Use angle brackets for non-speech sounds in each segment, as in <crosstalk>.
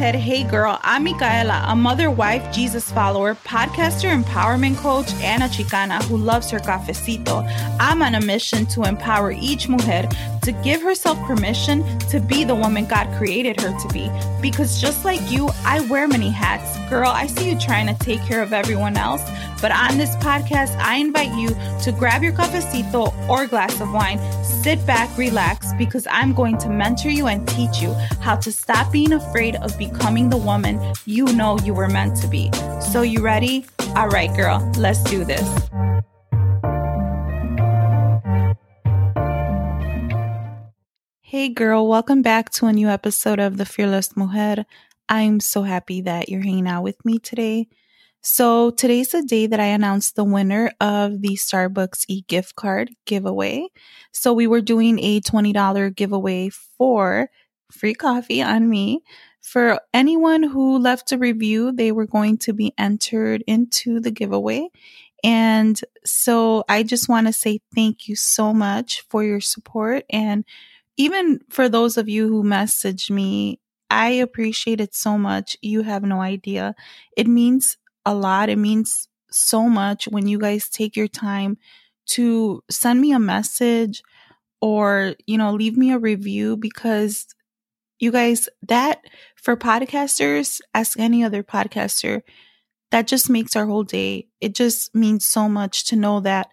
Head Hey Girl. I'm Micaela, a mother, wife, Jesus follower, podcaster, empowerment coach, and a Chicana who loves her cafecito. I'm on a mission to empower each mujer to give herself permission to be the woman God created her to be. Because just like you, I wear many hats. Girl, I see you trying to take care of everyone else, but on this podcast, I invite you to grab your cafecito or glass of wine, sit back, relax, because I'm going to mentor you and teach you how to stop being afraid of becoming the woman you know you were meant to be. So, you ready? All right, girl, let's do this. Hey, girl, welcome back to a new episode of The Fearless Mujer. I'm so happy that you're hanging out with me today. So, today's the day that I announced the winner of the Starbucks e gift card giveaway. So, we were doing a $20 giveaway for free coffee on me. For anyone who left a review, they were going to be entered into the giveaway. And so, I just want to say thank you so much for your support and even for those of you who message me, I appreciate it so much. You have no idea. It means a lot. It means so much when you guys take your time to send me a message or, you know, leave me a review because you guys, that for podcasters, ask any other podcaster, that just makes our whole day. It just means so much to know that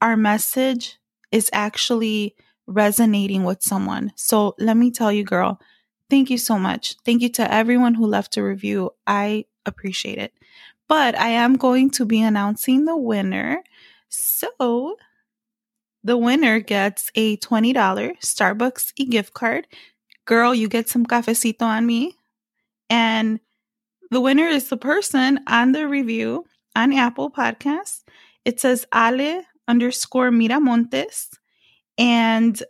our message is actually resonating with someone. So let me tell you, girl, thank you so much. Thank you to everyone who left a review. I appreciate it. But I am going to be announcing the winner. So the winner gets a $20 Starbucks e gift card. Girl, you get some cafecito on me. And the winner is the person on the review on Apple Podcasts. It says Ale underscore Miramontes. And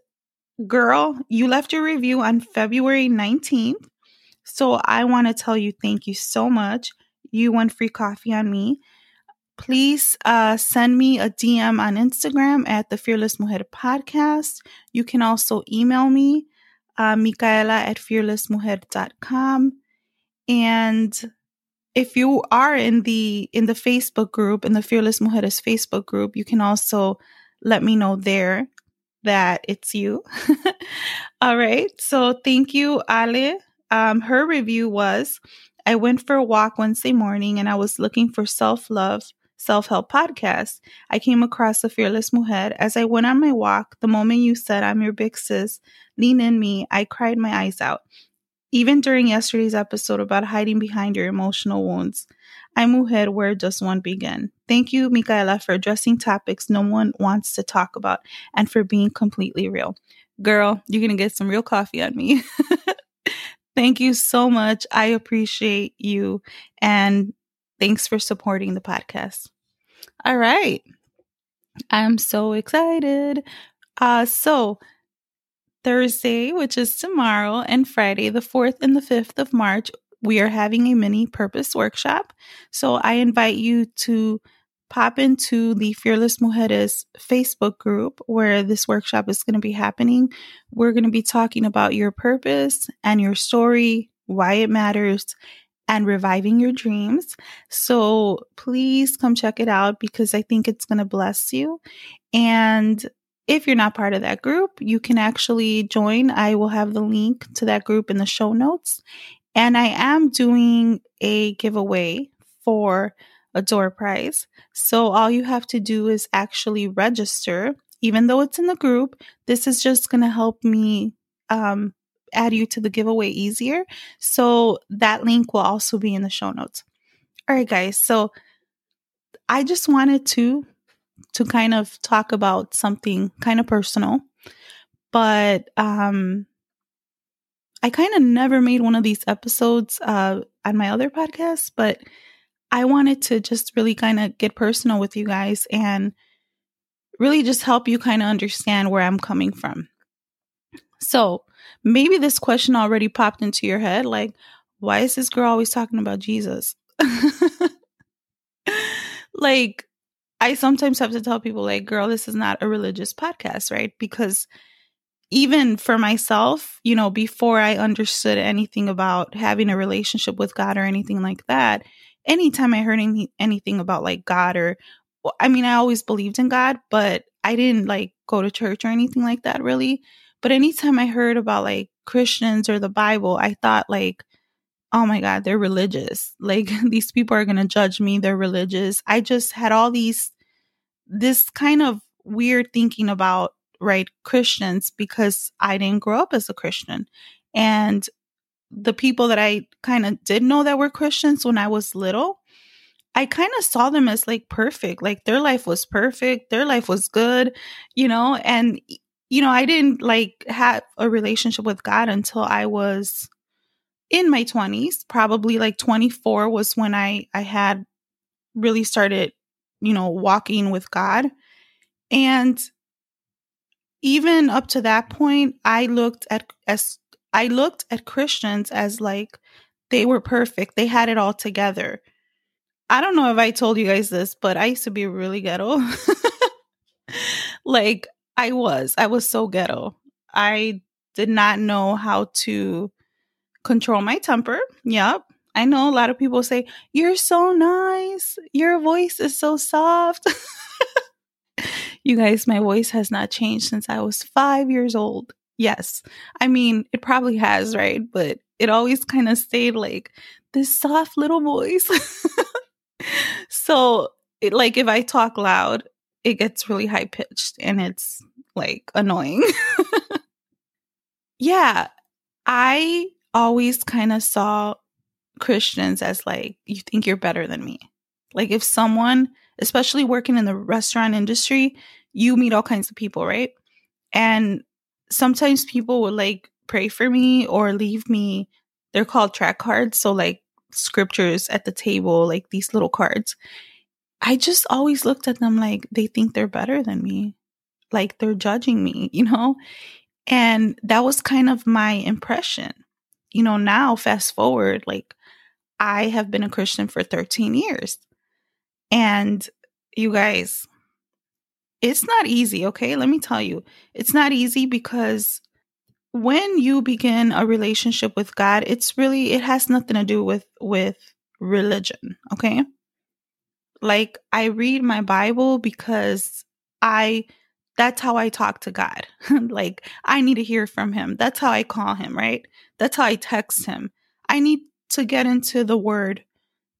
girl, you left your review on February 19th. So I want to tell you thank you so much. You won free coffee on me. Please uh, send me a DM on Instagram at the Fearless Mujer Podcast. You can also email me, uh, Micaela at fearlessmujer.com. And if you are in the in the Facebook group, in the Fearless Mujeres Facebook group, you can also let me know there that it's you. <laughs> All right. So thank you, Ale. Um, her review was I went for a walk Wednesday morning and I was looking for self love, self help podcasts. I came across the Fearless Mujer. As I went on my walk, the moment you said, I'm your big sis, lean in me, I cried my eyes out. Even during yesterday's episode about hiding behind your emotional wounds, I mujer, where does one begin? Thank you, Micaela, for addressing topics no one wants to talk about and for being completely real. Girl, you're going to get some real coffee on me. <laughs> Thank you so much. I appreciate you. And thanks for supporting the podcast. All right. I'm so excited. Uh, so, Thursday, which is tomorrow, and Friday, the 4th and the 5th of March, we are having a mini purpose workshop. So I invite you to pop into the Fearless Mujeres Facebook group where this workshop is going to be happening. We're going to be talking about your purpose and your story, why it matters, and reviving your dreams. So please come check it out because I think it's going to bless you. And if you're not part of that group, you can actually join. I will have the link to that group in the show notes. And I am doing a giveaway for a door prize. So all you have to do is actually register. Even though it's in the group, this is just going to help me um, add you to the giveaway easier. So that link will also be in the show notes. All right, guys. So I just wanted to to kind of talk about something kind of personal, but um I kind of never made one of these episodes uh on my other podcast, but I wanted to just really kind of get personal with you guys and really just help you kind of understand where I'm coming from. So, maybe this question already popped into your head like, why is this girl always talking about Jesus? <laughs> like, I sometimes have to tell people, like, girl, this is not a religious podcast, right? Because even for myself, you know, before I understood anything about having a relationship with God or anything like that, anytime I heard any, anything about like God or, I mean, I always believed in God, but I didn't like go to church or anything like that really. But anytime I heard about like Christians or the Bible, I thought like, oh my God, they're religious. Like <laughs> these people are going to judge me. They're religious. I just had all these, this kind of weird thinking about, right, Christians because I didn't grow up as a Christian. And the people that I kind of did know that were Christians when I was little, I kind of saw them as like perfect. Like their life was perfect, their life was good, you know, and you know, I didn't like have a relationship with God until I was in my 20s. Probably like 24 was when I I had really started, you know, walking with God. And even up to that point, I looked at as I looked at Christians as like they were perfect. They had it all together. I don't know if I told you guys this, but I used to be really ghetto. <laughs> like I was. I was so ghetto. I did not know how to control my temper. Yep. I know a lot of people say, You're so nice. Your voice is so soft. <laughs> you guys, my voice has not changed since I was five years old. Yes. I mean, it probably has, right? But it always kind of stayed like this soft little voice. <laughs> so, it, like, if I talk loud, it gets really high pitched and it's like annoying. <laughs> yeah, I always kind of saw Christians as like, you think you're better than me. Like, if someone, especially working in the restaurant industry, you meet all kinds of people, right? And sometimes people would like pray for me or leave me, they're called track cards. So, like, scriptures at the table, like these little cards. I just always looked at them like they think they're better than me. Like they're judging me, <laughs> you know? And that was kind of my impression. You know, now fast forward, like I have been a Christian for 13 years. And you guys, it's not easy, okay? Let me tell you. It's not easy because when you begin a relationship with God, it's really it has nothing to do with with religion, okay? Like I read my Bible because I that's how I talk to God. <laughs> like I need to hear from him. That's how I call him, right? That's how I text him. I need to get into the word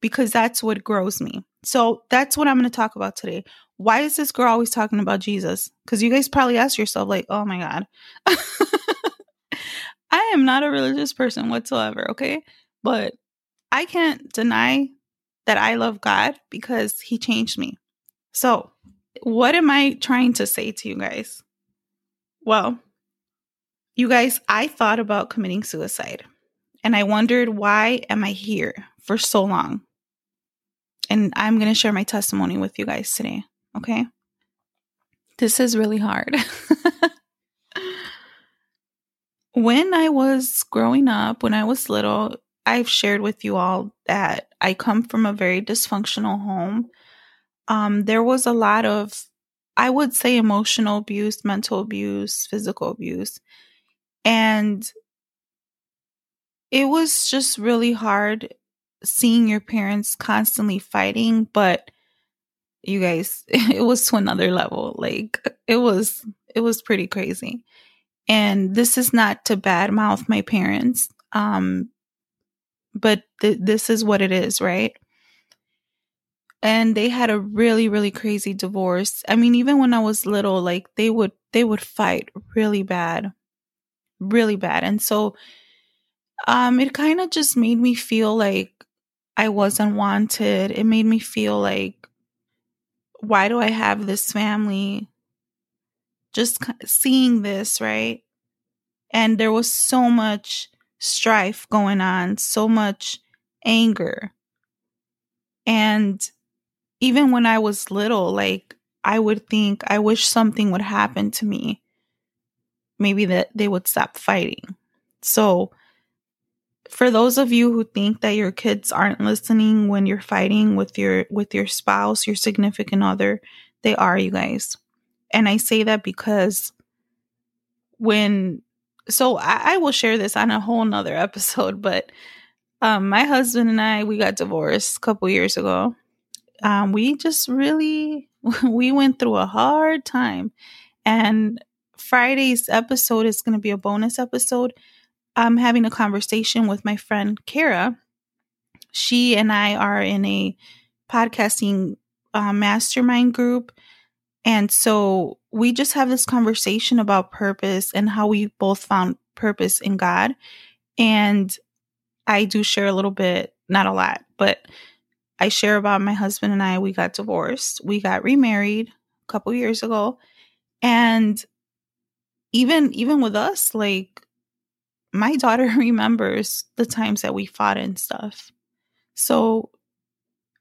because that's what grows me. So that's what I'm going to talk about today. Why is this girl always talking about Jesus? Because you guys probably ask yourself, like, oh my God. <laughs> I am not a religious person whatsoever, okay? But I can't deny that I love God because He changed me. So, what am I trying to say to you guys? Well, you guys, I thought about committing suicide and I wondered why am I here for so long? And I'm going to share my testimony with you guys today, okay? This is really hard. <laughs> when I was growing up, when I was little, I've shared with you all that I come from a very dysfunctional home. Um, there was a lot of, I would say, emotional abuse, mental abuse, physical abuse. And it was just really hard seeing your parents constantly fighting, but you guys, <laughs> it was to another level. Like it was, it was pretty crazy. And this is not to badmouth my parents. Um, but th- this is what it is, right? And they had a really, really crazy divorce. I mean, even when I was little, like they would, they would fight really bad, really bad. And so, um, it kind of just made me feel like I wasn't wanted. It made me feel like, why do I have this family? Just seeing this, right? And there was so much strife going on, so much anger. And even when I was little, like I would think, I wish something would happen to me. Maybe that they would stop fighting. So, for those of you who think that your kids aren't listening when you're fighting with your with your spouse, your significant other, they are you guys. And I say that because when so I, I will share this on a whole nother <laughs> episode, but um my husband and I we got divorced a couple years ago. Um we just really <laughs> we went through a hard time and Friday's episode is going to be a bonus episode I'm having a conversation with my friend Kara. She and I are in a podcasting uh, mastermind group. And so we just have this conversation about purpose and how we both found purpose in God. And I do share a little bit, not a lot, but I share about my husband and I. We got divorced, we got remarried a couple years ago. And even even with us like my daughter <laughs> remembers the times that we fought and stuff. So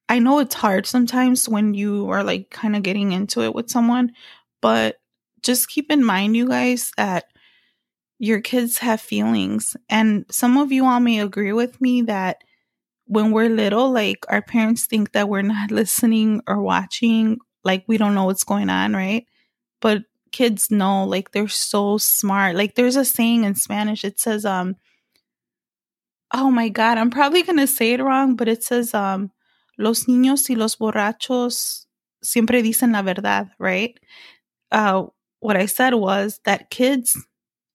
I know it's hard sometimes when you are like kind of getting into it with someone, but just keep in mind, you guys, that your kids have feelings. And some of you all may agree with me that when we're little, like our parents think that we're not listening or watching, like we don't know what's going on, right? But kids know like they're so smart. Like there's a saying in spanish it says um oh my god i'm probably to say it wrong but it says um los niños y los borrachos siempre dicen la verdad right? Uh what i said was that kids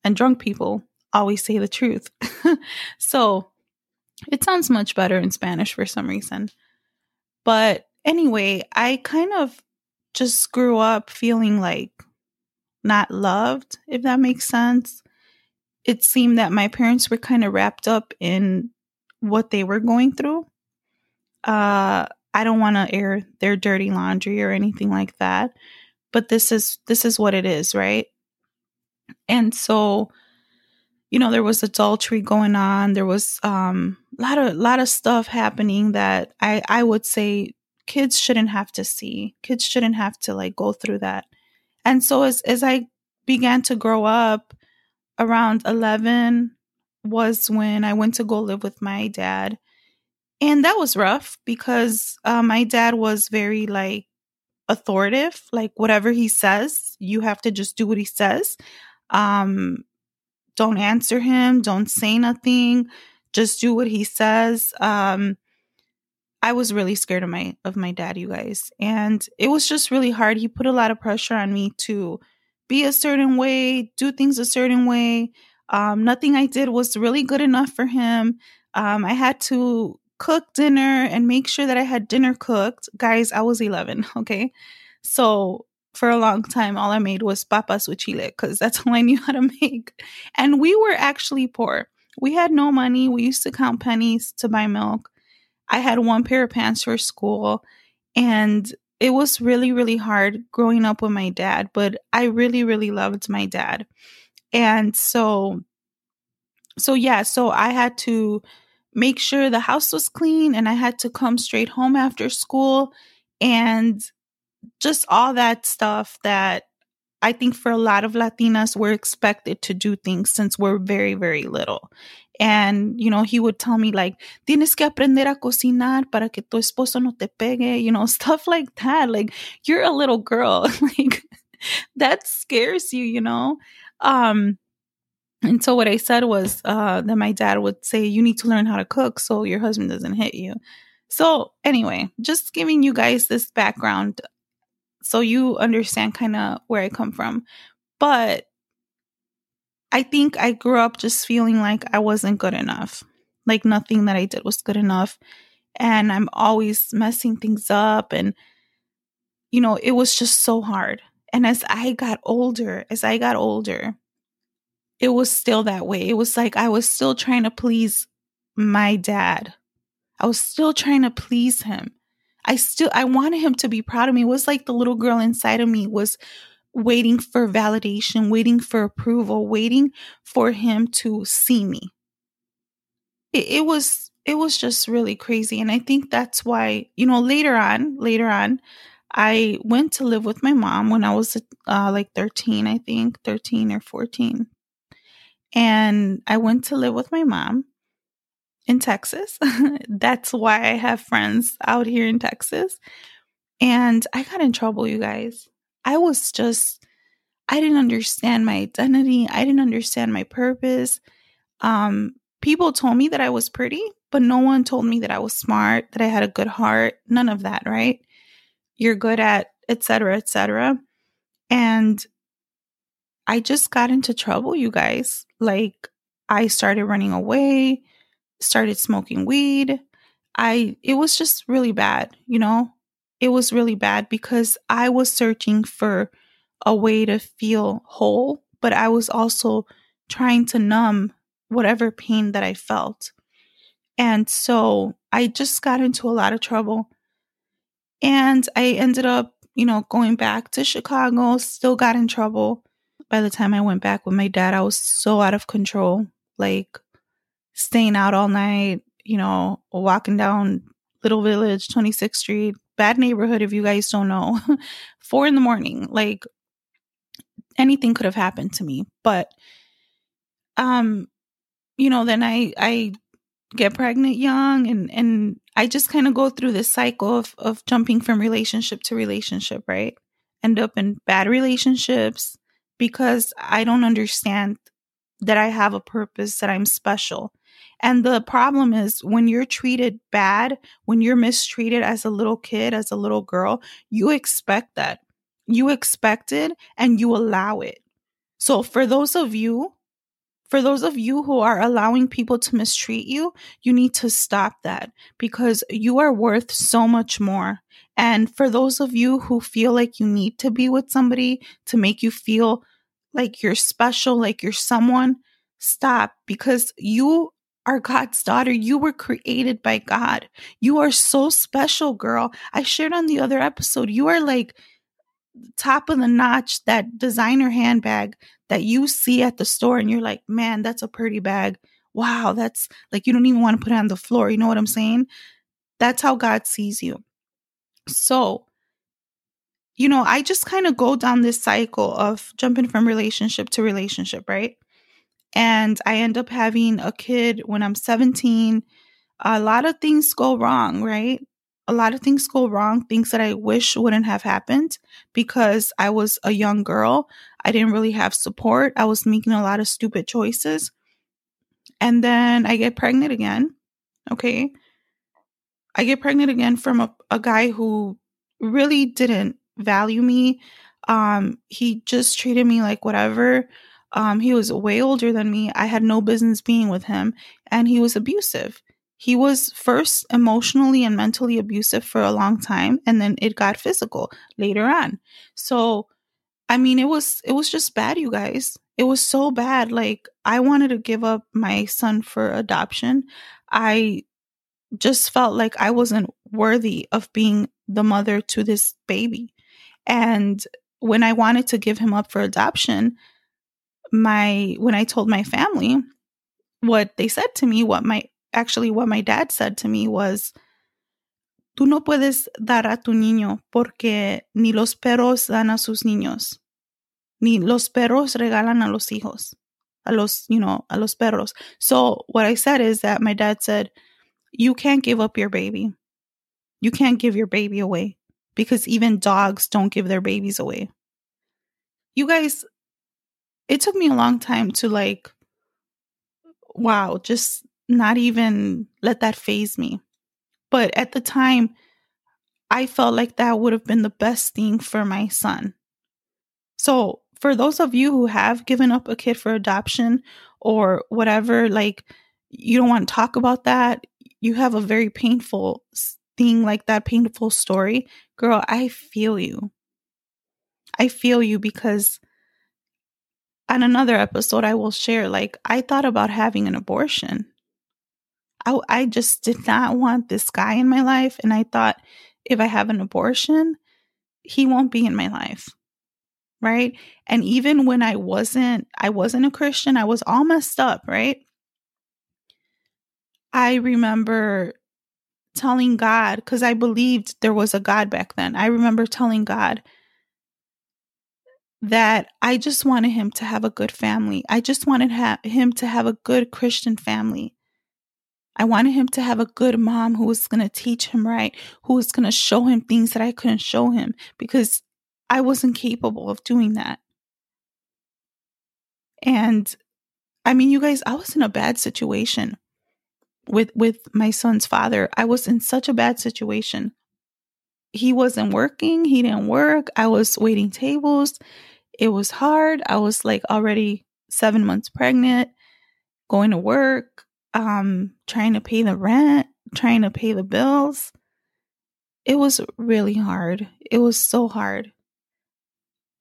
and drunk people always say the truth. <laughs> So it sounds much better in spanish for some reason but anyway i kind of just grew up feeling like not loved, if that makes sense. It seemed that my parents were kind of wrapped up in what they were going through. Uh, I don't want to air their dirty laundry or anything like that, but this is this is what it is, right? And so, you know, there was adultery going on. There was um, a lot of lot of stuff happening that I I would say kids shouldn't have to see. Kids shouldn't have to like go through that. And so as as I began to grow up, around 11 was when I went to go live with my dad. And that was rough because uh, my dad was very like authoritative. Like whatever he says, you have to just do what he says. Um, don't answer him. Don't say nothing. Just do what he says. Um, I was really scared of my of my dad, you guys. And it was just really hard. He put a lot of pressure on me to be a certain way, do things a certain way. Um, nothing I did was really good enough for him. Um, I had to cook dinner and make sure that I had dinner cooked. Guys, I was 11, <laughs> okay? So for a long time, all I made was papas with chile because that's all I knew how to make. And we were actually poor. We had no money. We used to count pennies to buy milk. I had one pair of pants for school and it was really, really hard growing up with my dad, but I really, really loved my dad. And so, so yeah, so I had to make sure the house was clean and I had to come straight home after school and just all that stuff that I think for a lot of Latinas, we're expected to do things since we're very, very little. And, you know, he would tell me, like, tienes que aprender a cocinar para que tu esposo no te pegue, you know, <laughs> stuff like that. Like, you're a little girl. <laughs> like, that scares you, you know? Um, and so what I said was uh, that my dad would say, you need to learn how to cook so your husband doesn't hit you. So, anyway, just giving you guys this background so you understand kind of where I come from. But I think I grew up just feeling like I wasn't good enough. Like nothing that I did was good enough. And I'm always messing things up. And, you know, it was just so hard. And as I got older, as I got older, it was still that way. It was like I was still trying to please my dad. I was still trying to please him. I still I wanted him to be proud of me. It was like the little girl inside of me was waiting for validation, waiting for approval, waiting for him to see me. It, it was it was just really crazy and I think that's why, you know, later on, later on, I went to live with my mom when I was uh, like 13, I think, 13 or 14. And I went to live with my mom in Texas. <laughs> That's why I have friends out here in Texas. And I got in trouble, you guys. I was just, I didn't understand my identity. I didn't understand my purpose. Um, people told me that I was pretty, but no one told me that I was smart, that I had a good heart. None of that, right? You're good at, etc., etc. And I just got into trouble, you guys. Like, I started running away started smoking weed. I it was just really bad, you know? It was really bad because I was searching for a way to feel whole, but I was also trying to numb whatever pain that I felt. And so I just got into a lot of trouble. And I ended up, you know, going back to Chicago, still got in trouble. By the time I went back with my dad, I was so out of control. Like staying out all night, you know, walking down Little Village, 26th Street, bad neighborhood if you guys don't know. <laughs> Four in the morning, like anything could have happened to me. But um, you know, then I I get pregnant young and and I just kind of go through this cycle of of jumping from relationship to relationship, right? End up in bad relationships because I don't understand that I have a purpose, that I'm special. And the problem is when you're treated bad, when you're mistreated as a little kid, as a little girl, you expect that. You expect it and you allow it. So for those of you, for those of you who are allowing people to mistreat you, you need to stop that because you are worth so much more. And for those of you who feel like you need to be with somebody to make you feel like you're special, like you're someone, stop because you are God's daughter. You were created by God. You are so special, girl. I shared on the other episode, you are like top of the notch, that designer handbag that you see at the store, and you're like, man, that's a pretty bag. Wow, that's like you don't even want to put it on the floor. You know what I'm saying? That's how God sees you. So, you know, I just kind of go down this cycle of jumping from relationship to relationship, right? And I end up having a kid when I'm 17. A lot of things go wrong, right? A lot of things go wrong, things that I wish wouldn't have happened because I was a young girl. I didn't really have support. I was making a lot of stupid choices. And then I get pregnant again. Okay. I get pregnant again from a, a guy who really didn't value me. Um, he just treated me like whatever. Um, he was way older than me. I had no business being with him, and he was abusive. He was first emotionally and mentally abusive for a long time, and then it got physical later on. So, I mean, it was it was just bad, you guys. It was so bad. Like I wanted to give up my son for adoption. I just felt like I wasn't worthy of being the mother to this baby. And when I wanted to give him up for adoption, my when I told my family what they said to me, what my actually what my dad said to me was tú no puedes dar a tu niño porque ni los perros dan a sus niños. Ni los perros regalan a los hijos. A los, you know, a los perros. So what I said is that my dad said, you can't give up your baby. You can't give your baby away because even dogs don't give their babies away. You guys, it took me a long time to like, wow, just not even let that faze me. But at the time, I felt like that would have been the best thing for my son. So, for those of you who have given up a kid for adoption or whatever, like you don't want to talk about that, you have a very painful thing like that, painful story, girl, I feel you. I feel you because on another episode, I will share like, I thought about having an abortion. I, I just did not want this guy in my life. And I thought if I have an abortion, he won't be in my life. right? And even when I wasn't I wasn't a Christian, I was all messed up, right? I remember telling God cuz I believed there was a God back then. I remember telling God that I just wanted him to have a good family. I just wanted ha- him to have a good Christian family. I wanted him to have a good mom who was going to teach him right, who was going to show him things that I couldn't show him because I wasn't capable of doing that. And I mean, you guys, I was in a bad situation with with my son's father. I was in such a bad situation. He wasn't working, he didn't work. I was waiting tables. It was hard. I was like already 7 months pregnant, going to work, um trying to pay the rent, trying to pay the bills. It was really hard. It was so hard.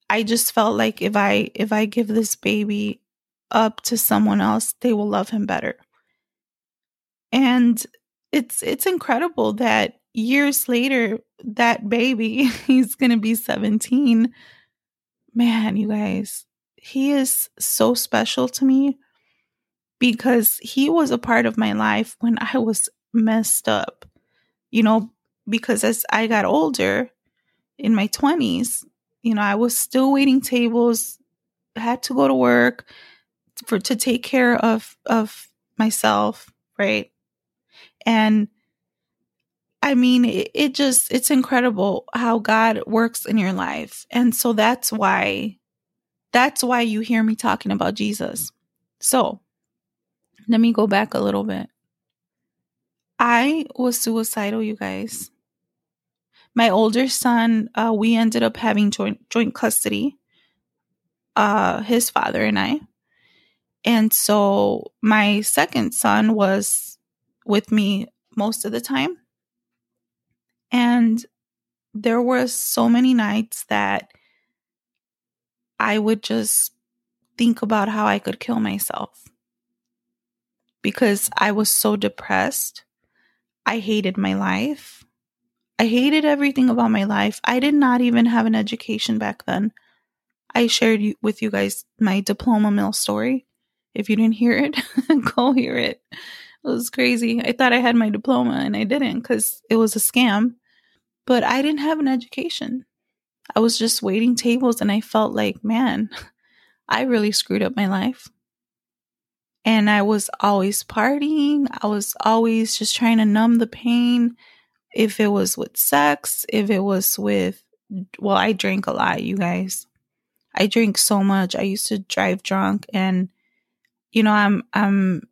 I just felt like if I if I give this baby up to someone else, they will love him better. And it's it's incredible that years later that baby <laughs> he's going to be 17 man you guys he is so special to me because he was a part of my life when I was messed up. You know, because as I got older in my 20s, you know, I was still waiting tables, had to go to work for to take care of of myself, right? And I mean, it, it just it's incredible how God works in your life. And so that's why that's why you hear me talking about Jesus. So, let me go back a little bit. I was suicidal, you guys. My older son, uh, we ended up having joint joint custody. Uh, his father and I. And so my second son was with me most of the time. And there were so many nights that I would just think about how I could kill myself because I was so depressed. I hated my life. I hated everything about my life. I did not even have an education back then. I shared with you guys my diploma mill story. If you didn't hear it, <laughs> go hear it. It was crazy. I thought I had my diploma and I didn't because it was a scam. But I didn't have an education. I was just waiting tables and I felt like, man, <laughs> I really screwed up my life. And I was always partying. I was always just trying to numb the pain. If it was with sex, if it was with, well, I drank a lot, you guys. I drink so much. I used to drive drunk and, you know, I'm, I'm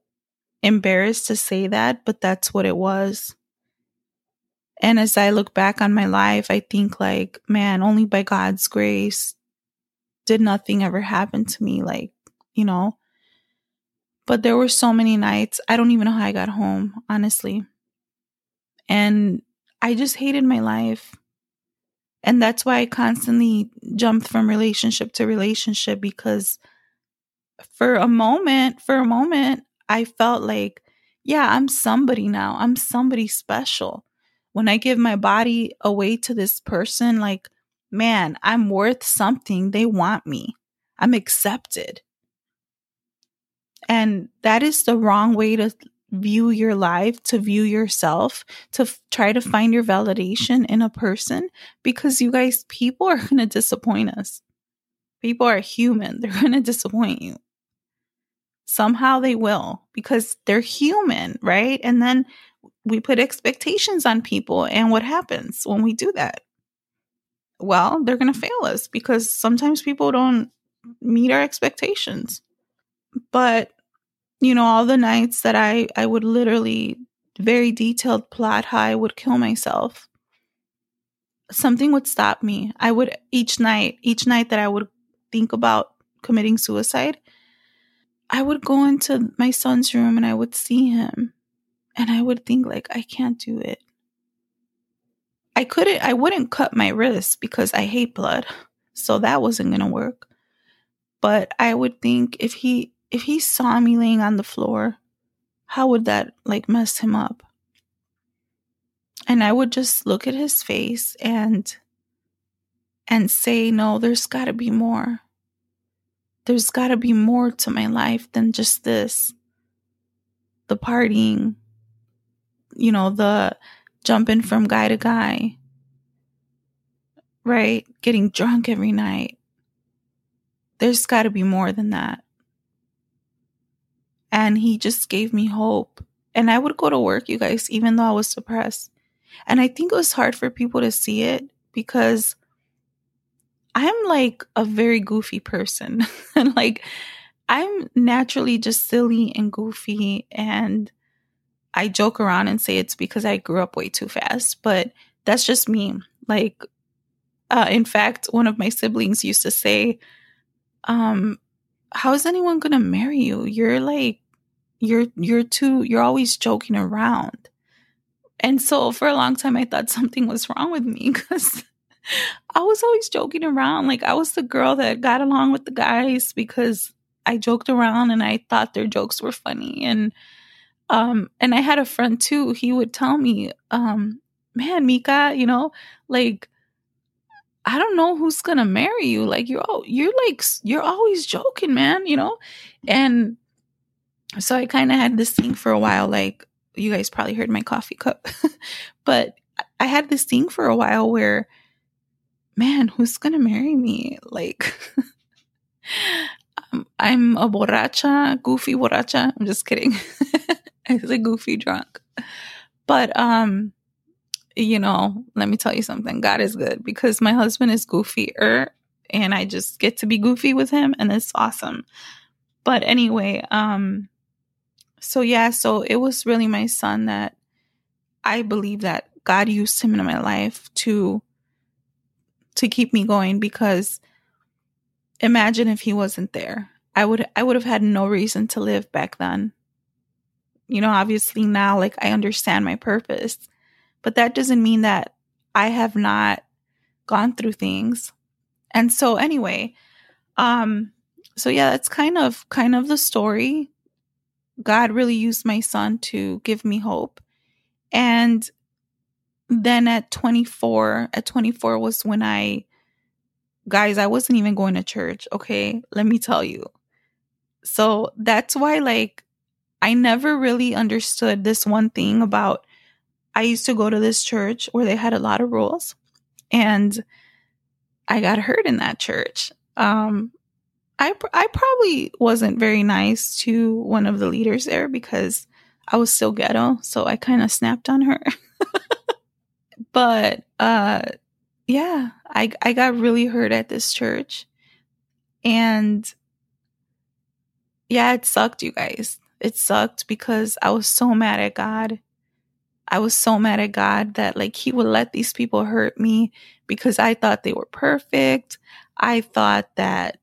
embarrassed to say that, but that's what it was. And as I look back on my life, I think like, man, only by God's grace did nothing ever happen to me. Like, you know, but there were so many nights, I don't even know how I got home, honestly. And I just hated my life. And that's why I constantly jumped from relationship to relationship because for a moment, for a moment, I felt like, yeah, I'm somebody now. I'm somebody special. When I give my body away to this person, like, man, I'm worth something. They want me. I'm accepted. And that is the wrong way to view your life, to view yourself, to f- try to find your validation in a person because you guys, people are going to disappoint us. People are human. They're going to disappoint you. Somehow they will because they're human, right? And then we put expectations on people. And what happens when we do that? Well, they're going to fail us because sometimes people don't meet our expectations. But you know, all the nights that I, I would literally very detailed plot how I would kill myself. Something would stop me. I would each night, each night that I would think about committing suicide, I would go into my son's room and I would see him and I would think like I can't do it. I couldn't I wouldn't cut my wrist because I hate blood. So that wasn't going to work. But I would think if he if he saw me laying on the floor, how would that like mess him up? And I would just look at his face and and say, no, there's got to be more. There's got to be more to my life than just this. The partying, you know, the jumping from guy to guy, right? Getting drunk every night. There's got to be more than that. And he just gave me hope. And I would go to work, you guys, even though I was depressed. And I think it was hard for people to see it because I'm like a very goofy person. and <laughs> like I'm naturally just silly and goofy and I joke around and say it's because I grew up way too fast, but that's just me. Like uh, in fact, one of my siblings used to say, um, how is anyone going to marry you? You're like you're you're too you're always joking around. And so for a long time I thought something was wrong with me <laughs> cuz I was always joking around. Like I was the girl that got along with the guys because I joked around and I thought their jokes were funny. And um and I had a friend too. He would tell me, um, man, Mika, you know, like I don't know who's gonna marry you. Like you're all you're like you're always joking, man, you know? And so I kind of had this thing for a while, like you guys probably heard my coffee cup. <laughs> but I had this thing for a while where man, who's to marry me? Like, <laughs> um, I'm a borracha, goofy borracha. I'm just kidding. <laughs> <laughs> I was a goofy drunk. But, um, you know, let me tell you something. God is good because my husband is goofier and I just get to be goofy with him and it's awesome. But anyway, um, so yeah, so it was really my son that I believe that God used him in my life to to keep me going because imagine if he wasn't there. I would I would have had no reason to live back then. You know, obviously now like I understand my purpose, but that doesn't mean that I have not gone through things. And so anyway, um so yeah, that's kind of kind of the story. God really used my son to give me hope. And then at 24, at 24 was when I, guys, I wasn't even going to church. Okay. Let me tell you. So that's why, like, I never really understood this one thing about I used to go to this church where they had a lot of rules and I got hurt in that church. Um, I, I probably wasn't very nice to one of the leaders there because I was still ghetto. So I kind of snapped on her. <laughs> but uh yeah, I I got really hurt at this church. And yeah, it sucked, you guys. It sucked because I was so mad at God. I was so mad at God that like he would let these people hurt me because I thought they were perfect. I thought that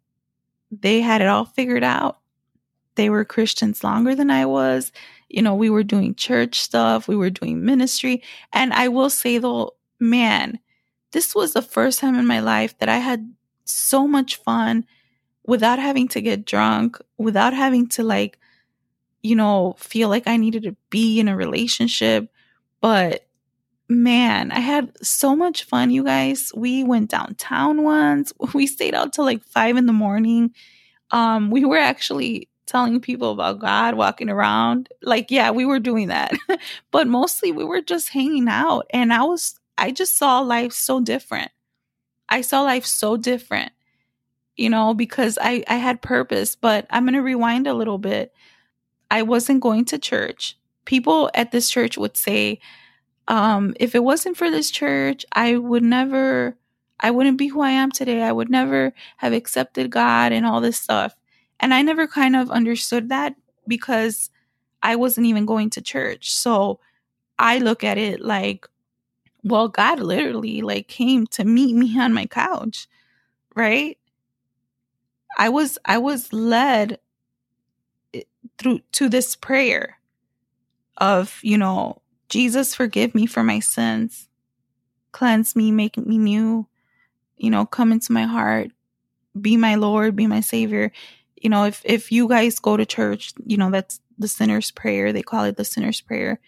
they had it all figured out. They were Christians longer than I was you know, we were doing church stuff, we were doing ministry. And I will say though, man, this was the first time in my life that I had so much fun without having to get drunk, without having to like, you know, feel like I needed to be in a relationship. But man, I had so much fun, you guys. We went downtown once. <laughs> We stayed out till like five in the morning. Um, we were actually telling people about God, walking around. Like, yeah, we were doing that. <laughs> but mostly we were just hanging out. And I was, I just saw life so different. I saw life so different, you know, because I, I had purpose. But I'm going to rewind a little bit. I wasn't going to church. People at this church would say, um, if it wasn't for this church, I would never, I wouldn't be who I am today. I would never have accepted God and all this stuff. And I never kind of understood that because I wasn't even going to church. So I look at it like, well, God literally like came to meet me on my couch, right? I was I was led through to this prayer of, you know, Jesus forgive me for my sins. Cleanse me, make me new. You know, come into my heart. Be my Lord, be my savior you know, if if you guys go to church, you know, that's the sinner's prayer. They call it the sinner's prayer.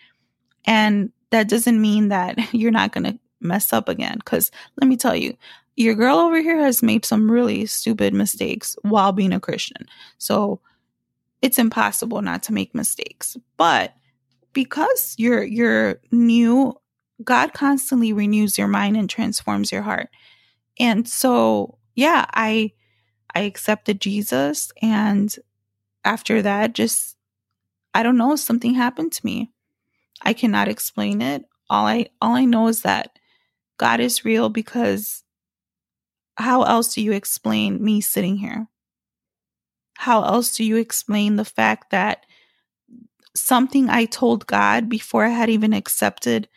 And that doesn't mean that <laughs> you're not going to mess up again cuz let me tell you, your girl over here has made some really stupid mistakes while being a Christian. So it's impossible not to make mistakes. But because you're you're new, God constantly renews your mind and transforms your heart. And so, yeah, I I accepted Jesus and after that just I don't know, something happened to me. I cannot explain it. All I all I know is that God is real because how else do you explain me sitting here? How else do you explain the fact that something I told God before I had even accepted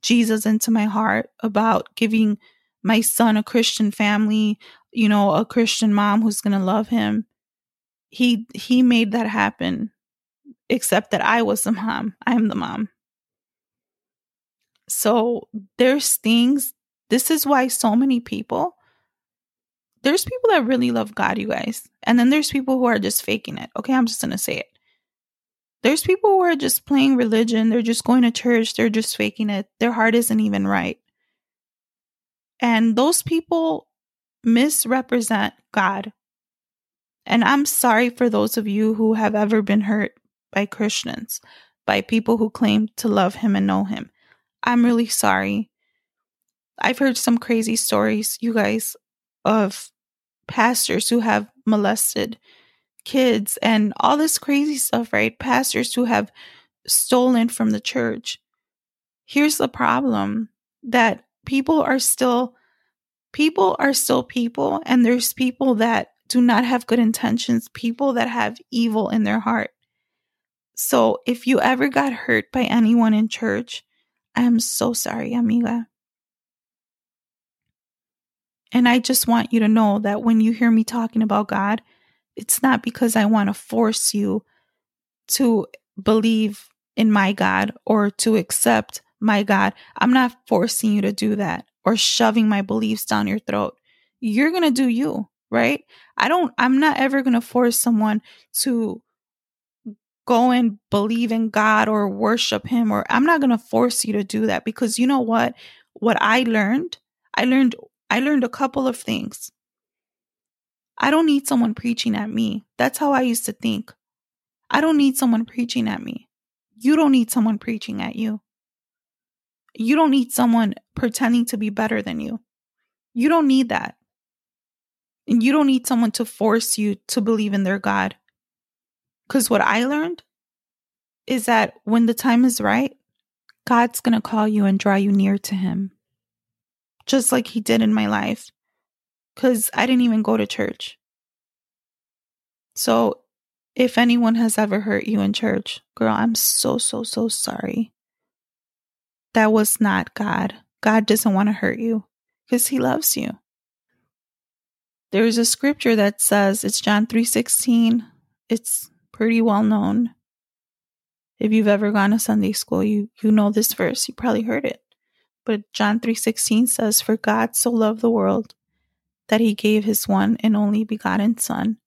Jesus into my heart about giving my son a Christian family, you know, a Christian mom who's going to love him. He he made that happen except that I was the mom. I'm the mom. So there's things this is why so many people there's people that really love God, you guys. And then there's people who are just faking it. Okay, I'm just going to say it. There's people who are just playing religion. They're just going to church. They're just faking it. Their heart isn't even right. And those people misrepresent God. And I'm sorry for those of you who have ever been hurt by Christians, by people who claim to love Him and know Him. I'm really sorry. I've heard some crazy stories, you guys, of pastors who have molested kids and all this crazy stuff, right? Pastors who have stolen from the church. Here's the problem that people are still people are still people and there's people that do not have good intentions, people that have evil in their heart. So if you ever got hurt by anyone in church, I'm so sorry, amiga. And I just want you to know that when you hear me talking about God, it's not because I want to force you to believe in my God or to accept my God. I'm not forcing you to do that or shoving my beliefs down your throat. You're going to do you, right? I don't, I'm not ever going to force someone to go and believe in God or worship Him, or I'm not going to force you to do that because you know what? What I learned, I learned I learned a couple of things. I don't need someone preaching at me. That's how I used to think. I don't need someone preaching at me. You don't need someone preaching at you. You don't need someone pretending to be better than you. You don't need that. And you don't need someone to force you to believe in their God. Because what I learned is that when the time is right, God's going to call you and draw you near to Him just like he did in my life because I didn't even go to church. So, if anyone has ever hurt you in church, girl, I'm so, so, so sorry. That was not God. God doesn't want to hurt you because he loves you. There's a scripture that says it's John 3:16. It's pretty well known. If you've ever gone to Sunday school, you you know this verse. You probably heard it. But John 3:16 says for God so loved the world that he gave his one and only begotten son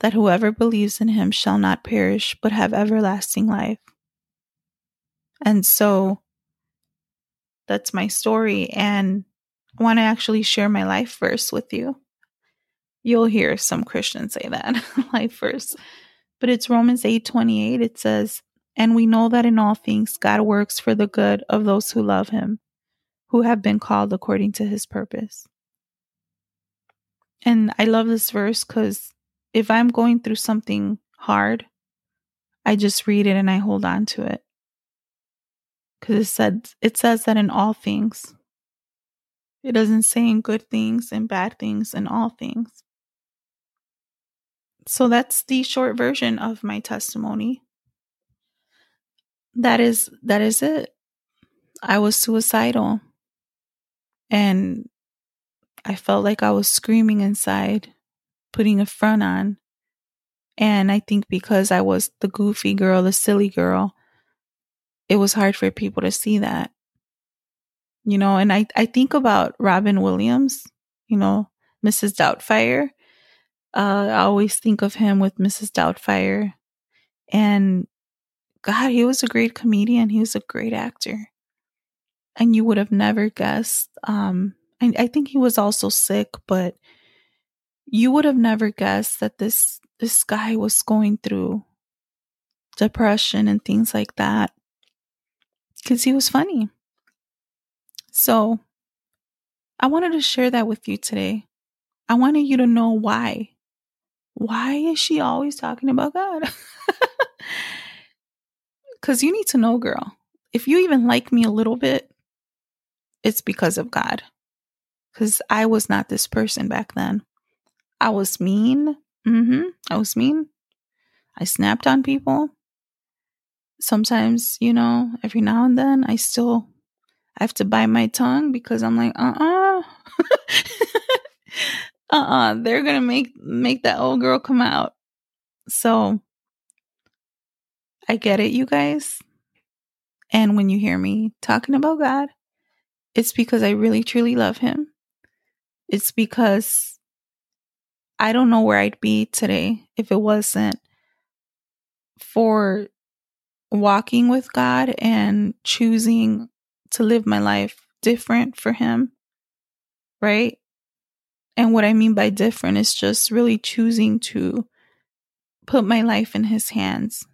that whoever believes in him shall not perish but have everlasting life. And so that's my story and I want to actually share my life verse with you. You'll hear some Christians say that <laughs> life verse. But it's Romans 8:28 it says, "And we know that in all things God works for the good of those who love him, who have been called according to his purpose. And I love this verse because if I'm going through something hard, I just read it and I hold on to it. Because it said it says that in all things. It doesn't say in good things and bad things and all things. So that's the short version of my testimony. That is that is it. I was suicidal. And I felt like I was screaming inside, putting a front on. And I think because I was the goofy girl, the silly girl, it was hard for people to see that. You know, and I, I think about Robin Williams, you know, Mrs. Doubtfire. Uh, I always think of him with Mrs. Doubtfire. And God, he was a great comedian. He was a great actor and you would have never guessed. Um, I, I think he was also sick, but you would have never guessed that this this guy was going through depression and things like that because he was funny. So I wanted to share that with you today. I wanted you to know why. Why is she always talking about God? <laughs> Because you need to know, girl, if you even like me a little bit, it's because of God. Because I was not this person back then. I was mean. Mm-hmm. I was mean. I snapped on people. Sometimes, you know, every now and then, I still I have to bite my tongue because I'm like, uh uh-uh. uh, <laughs> uh-uh. They're gonna make make that old girl come out. So I get it, you guys. And when you hear me talking about God, it's because I really truly love him. It's because I don't know where I'd be today if it wasn't for walking with God and choosing to live my life different for Him. Right? And what I mean by different is just really choosing to put my life in His hands.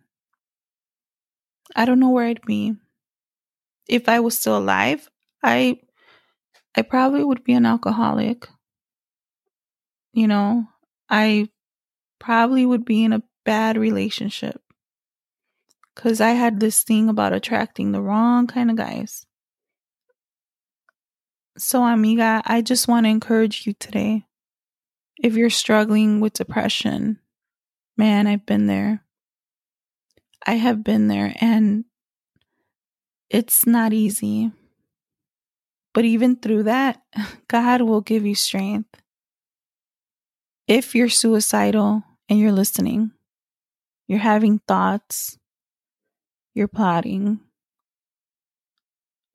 I don't know where I'd be. If I was still alive, I I probably would be an alcoholic. You know, I probably would be in a bad relationship. Cuz I had this thing about attracting the wrong kind of guys. So, amiga, I just want to encourage you today. If you're struggling with depression, man, I've been there. I have been there, and it's not easy. But even through that, God will give you strength. If you're suicidal and you're listening, you're having thoughts, you're plotting,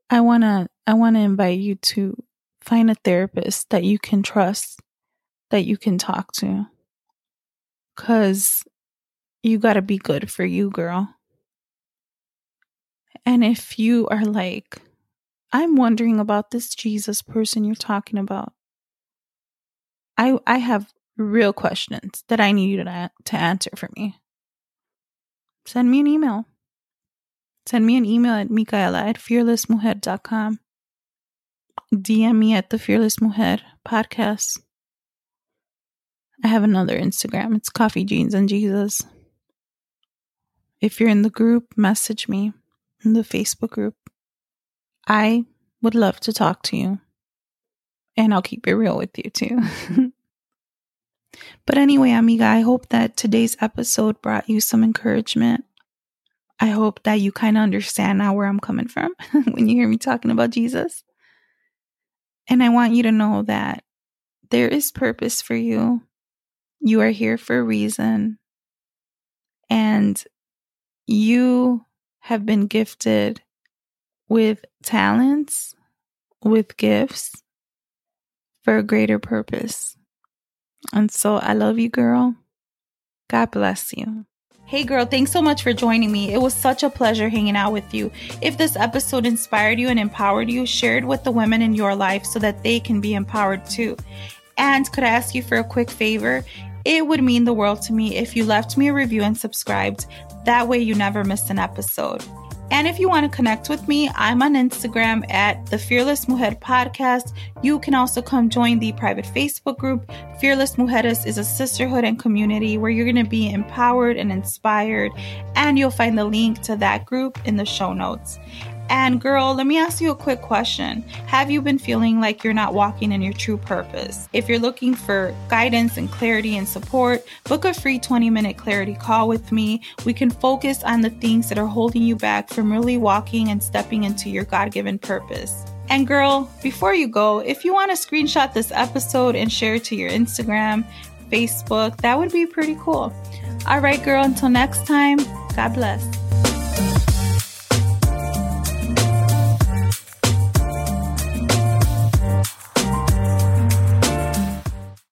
I want to I want to invite you to find a therapist that you can trust, that you can talk to. Cuz you got to be good for you, girl. And if you are like, I'm wondering about this Jesus person you're talking about. I I have real questions that I need you to, to answer for me. Send me an email. Send me an email at Micaela at fearlessmujer.com. DM me at the Fearless Mujer podcast. I have another Instagram. It's Coffee Jeans and Jesus. If you're in the group, message me in the Facebook group. I would love to talk to you. And I'll keep it real with you too. <laughs> but anyway, amiga, I hope that today's episode brought you some encouragement. I hope that you kind of understand now where I'm coming from <laughs> when you hear me talking about Jesus. And I want you to know that there is purpose for you. You are here for a reason. And you have been gifted with talents, with gifts for a greater purpose. And so I love you, girl. God bless you. Hey girl, thanks so much for joining me. It was such a pleasure hanging out with you. If this episode inspired you and empowered you, share it with the women in your life so that they can be empowered too. And could I ask you for a quick favor? It would mean the world to me if you left me a review and subscribed. That way you never miss an episode. And if you want to connect with me, I'm on Instagram at the Fearless Mujer Podcast. You can also come join the private Facebook group. Fearless Mujeres is a sisterhood and community where you're going to be empowered and inspired. And you'll find the link to that group in the show notes. And girl, let me ask you a quick question. Have you been feeling like you're not walking in your true purpose? If you're looking for guidance and clarity and support, book a free 20 minute clarity call with me. We can focus on the things that are holding you back from really walking and stepping into your God given purpose. And girl, before you go, if you want to screenshot this episode and share it to your Instagram, Facebook, that would be pretty cool. All right, girl, until next time, God bless.